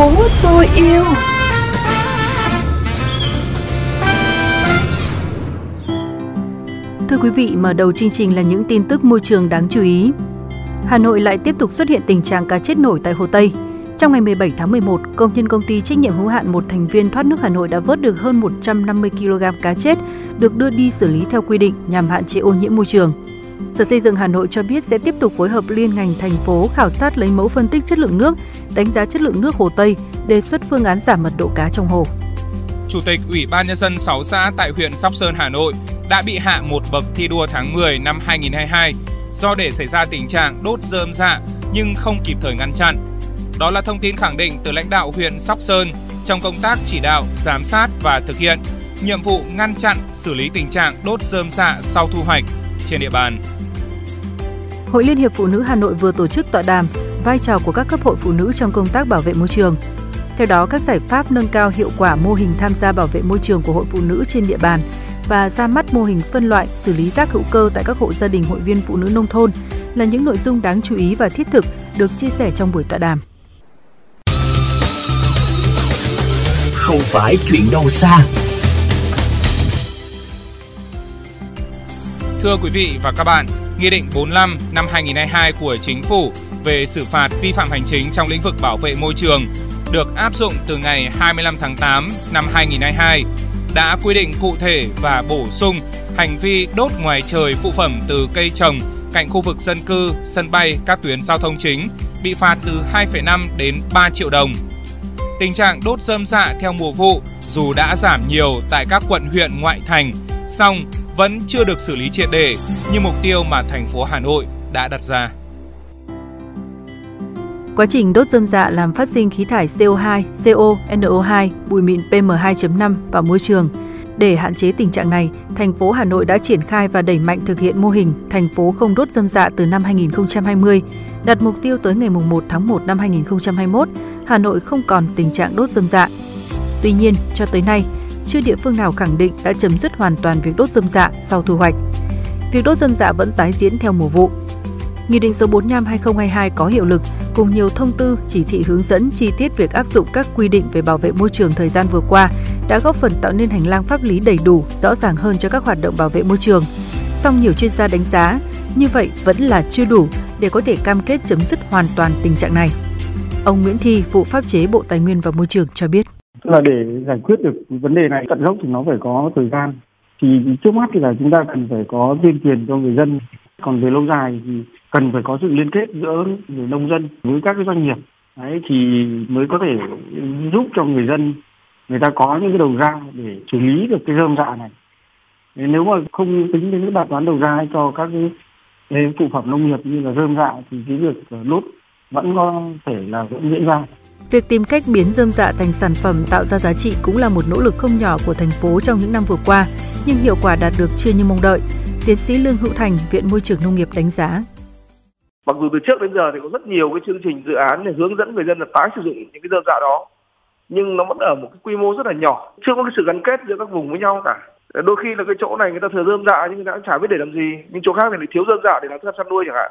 phố tôi yêu Thưa quý vị, mở đầu chương trình là những tin tức môi trường đáng chú ý. Hà Nội lại tiếp tục xuất hiện tình trạng cá chết nổi tại Hồ Tây. Trong ngày 17 tháng 11, công nhân công ty trách nhiệm hữu hạn một thành viên thoát nước Hà Nội đã vớt được hơn 150 kg cá chết được đưa đi xử lý theo quy định nhằm hạn chế ô nhiễm môi trường. Sở Xây dựng Hà Nội cho biết sẽ tiếp tục phối hợp liên ngành thành phố khảo sát lấy mẫu phân tích chất lượng nước, đánh giá chất lượng nước Hồ Tây, đề xuất phương án giảm mật độ cá trong hồ. Chủ tịch Ủy ban Nhân dân 6 xã tại huyện Sóc Sơn, Hà Nội đã bị hạ một bậc thi đua tháng 10 năm 2022 do để xảy ra tình trạng đốt rơm dạ nhưng không kịp thời ngăn chặn. Đó là thông tin khẳng định từ lãnh đạo huyện Sóc Sơn trong công tác chỉ đạo, giám sát và thực hiện nhiệm vụ ngăn chặn, xử lý tình trạng đốt rơm dạ sau thu hoạch trên địa bàn. Hội Liên hiệp Phụ nữ Hà Nội vừa tổ chức tọa đàm vai trò của các cấp hội phụ nữ trong công tác bảo vệ môi trường. Theo đó, các giải pháp nâng cao hiệu quả mô hình tham gia bảo vệ môi trường của hội phụ nữ trên địa bàn và ra mắt mô hình phân loại xử lý rác hữu cơ tại các hộ gia đình hội viên phụ nữ nông thôn là những nội dung đáng chú ý và thiết thực được chia sẻ trong buổi tọa đàm. Không phải chuyện đâu xa. Thưa quý vị và các bạn, Nghị định 45 năm 2022 của Chính phủ về xử phạt vi phạm hành chính trong lĩnh vực bảo vệ môi trường được áp dụng từ ngày 25 tháng 8 năm 2022 đã quy định cụ thể và bổ sung hành vi đốt ngoài trời phụ phẩm từ cây trồng cạnh khu vực dân cư, sân bay, các tuyến giao thông chính bị phạt từ 2,5 đến 3 triệu đồng. Tình trạng đốt rơm dạ theo mùa vụ dù đã giảm nhiều tại các quận huyện ngoại thành, song vẫn chưa được xử lý triệt để như mục tiêu mà thành phố Hà Nội đã đặt ra. Quá trình đốt dơm dạ làm phát sinh khí thải CO2, CO, NO2, bụi mịn PM2.5 vào môi trường. Để hạn chế tình trạng này, thành phố Hà Nội đã triển khai và đẩy mạnh thực hiện mô hình thành phố không đốt dơm dạ từ năm 2020, đặt mục tiêu tới ngày 1 tháng 1 năm 2021, Hà Nội không còn tình trạng đốt dơm dạ. Tuy nhiên, cho tới nay, chưa địa phương nào khẳng định đã chấm dứt hoàn toàn việc đốt dơm dạ sau thu hoạch. Việc đốt dơm dạ vẫn tái diễn theo mùa vụ. Nghị định số 45/2022 có hiệu lực cùng nhiều thông tư, chỉ thị hướng dẫn chi tiết việc áp dụng các quy định về bảo vệ môi trường thời gian vừa qua đã góp phần tạo nên hành lang pháp lý đầy đủ, rõ ràng hơn cho các hoạt động bảo vệ môi trường. Song nhiều chuyên gia đánh giá, như vậy vẫn là chưa đủ để có thể cam kết chấm dứt hoàn toàn tình trạng này. Ông Nguyễn Thi, vụ pháp chế Bộ Tài nguyên và Môi trường cho biết. Tức là để giải quyết được vấn đề này tận gốc thì nó phải có thời gian. Thì trước mắt thì là chúng ta cần phải có tuyên truyền cho người dân. Còn về lâu dài thì cần phải có sự liên kết giữa người nông dân với các cái doanh nghiệp đấy, thì mới có thể giúp cho người dân, người ta có những cái đầu ra để xử lý được cái rơm dạ này nếu mà không tính đến cái bài toán đầu ra cho các cái phụ phẩm nông nghiệp như là rơm dạ thì cái việc ờ, đốt vẫn có thể là vẫn diễn ra Việc tìm cách biến rơm dạ thành sản phẩm tạo ra giá trị cũng là một nỗ lực không nhỏ của thành phố trong những năm vừa qua, nhưng hiệu quả đạt được chưa như mong đợi. Tiến sĩ Lương Hữu Thành, Viện Môi trường Nông nghiệp đánh giá. Mặc dù từ trước đến giờ thì có rất nhiều cái chương trình dự án để hướng dẫn người dân là tái sử dụng những cái rơm dạ đó, nhưng nó vẫn ở một cái quy mô rất là nhỏ, chưa có cái sự gắn kết giữa các vùng với nhau cả. Đôi khi là cái chỗ này người ta thừa rơm dạ nhưng người ta cũng chả biết để làm gì, nhưng chỗ khác thì lại thiếu rơm dạ để làm thức chăn nuôi chẳng hạn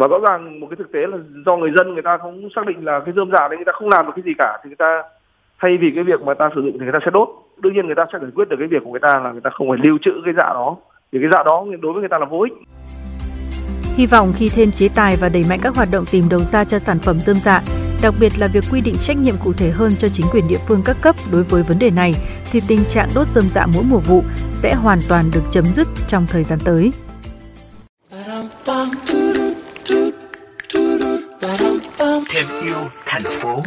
và rõ ràng một cái thực tế là do người dân người ta không xác định là cái dơm dạ đấy người ta không làm được cái gì cả thì người ta thay vì cái việc mà ta sử dụng thì người ta sẽ đốt. Đương nhiên người ta sẽ giải quyết được cái việc của người ta là người ta không phải lưu trữ cái dạ đó. Thì cái dạ đó đối với người ta là vô ích. Hy vọng khi thêm chế tài và đẩy mạnh các hoạt động tìm đầu ra cho sản phẩm dơm dạ, đặc biệt là việc quy định trách nhiệm cụ thể hơn cho chính quyền địa phương các cấp đối với vấn đề này, thì tình trạng đốt dơm dạ mỗi mùa vụ sẽ hoàn toàn được chấm dứt trong thời gian tới. Thêm yêu thành phố.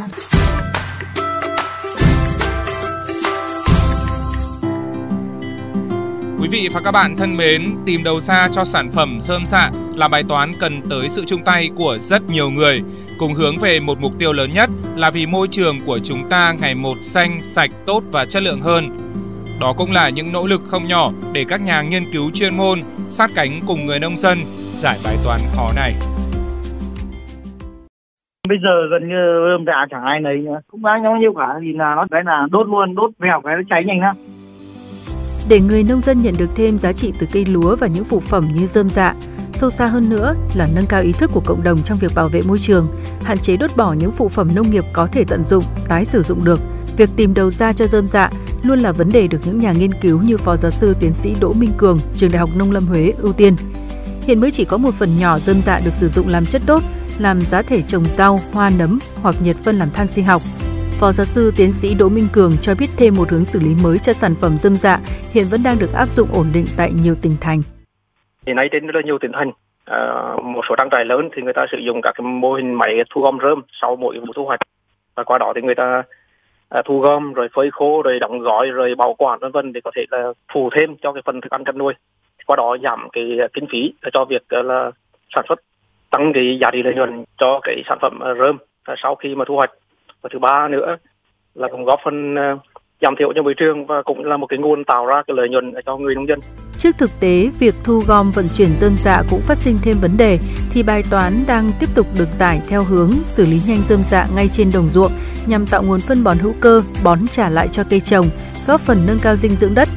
Quý vị và các bạn thân mến, tìm đầu ra cho sản phẩm sơm xạ là bài toán cần tới sự chung tay của rất nhiều người, cùng hướng về một mục tiêu lớn nhất là vì môi trường của chúng ta ngày một xanh, sạch, tốt và chất lượng hơn. Đó cũng là những nỗ lực không nhỏ để các nhà nghiên cứu chuyên môn sát cánh cùng người nông dân giải bài toán khó này. Bây giờ gần như rơm dạ chẳng ai lấy nữa, cũng bao nhiêu cả thì là nó cái là đốt luôn, đốt vèo cái nó cháy nhanh lắm. Để người nông dân nhận được thêm giá trị từ cây lúa và những phụ phẩm như dơm dạ, Sâu xa hơn nữa là nâng cao ý thức của cộng đồng trong việc bảo vệ môi trường, hạn chế đốt bỏ những phụ phẩm nông nghiệp có thể tận dụng, tái sử dụng được. Việc tìm đầu ra cho dơm dạ luôn là vấn đề được những nhà nghiên cứu như Phó Giáo sư Tiến sĩ Đỗ Minh Cường, Trường Đại học Nông lâm Huế ưu tiên. Hiện mới chỉ có một phần nhỏ dơm dạ được sử dụng làm chất đốt, làm giá thể trồng rau, hoa nấm hoặc nhiệt phân làm than sinh học. Phó giáo sư tiến sĩ Đỗ Minh Cường cho biết thêm một hướng xử lý mới cho sản phẩm dâm dạ hiện vẫn đang được áp dụng ổn định tại nhiều tỉnh thành. Hiện nay trên rất nhiều tỉnh thành, à, một số trang trại lớn thì người ta sử dụng các cái mô hình máy thu gom rơm sau mỗi vụ thu hoạch và qua đó thì người ta à, thu gom rồi phơi khô rồi đóng gói rồi bảo quản vân vân để có thể là phù thêm cho cái phần thức ăn chăn nuôi qua đó giảm cái ờ, kinh phí cho việc là sản xuất tăng cái giá trị lợi nhuận cho cái sản phẩm ờ, rơm sau khi mà thu hoạch và thứ ba nữa là cũng góp phần ờ, giảm thiểu cho môi trường và cũng là một cái nguồn tạo ra cái lợi nhuận cho người nông dân. Trước thực tế, việc thu gom vận chuyển dơm dạ cũng phát sinh thêm vấn đề thì bài toán đang tiếp tục được giải theo hướng xử lý nhanh dơm dạ ngay trên đồng ruộng nhằm tạo nguồn phân bón hữu cơ, bón trả lại cho cây trồng, góp phần nâng cao dinh dưỡng đất.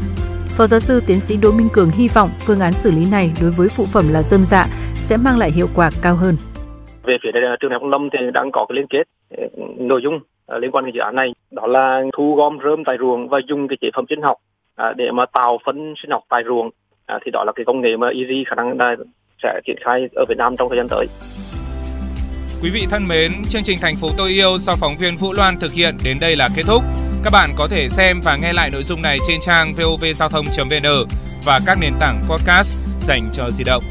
Phó giáo sư tiến sĩ Đỗ Minh Cường hy vọng phương án xử lý này đối với phụ phẩm là dơm dạ sẽ mang lại hiệu quả cao hơn. Về phía trường đại học Lâm thì đang có cái liên kết nội dung À, liên quan đến dự án này đó là thu gom rơm tại ruộng và dùng cái chế phẩm sinh học à, để mà tạo phân sinh học tại ruộng thì đó là cái công nghệ mà Easy khả năng là sẽ triển khai ở Việt Nam trong thời gian tới. Quý vị thân mến, chương trình Thành phố tôi yêu do phóng viên Vũ Loan thực hiện đến đây là kết thúc. Các bạn có thể xem và nghe lại nội dung này trên trang vovgiao thông.vn và các nền tảng podcast dành cho di động.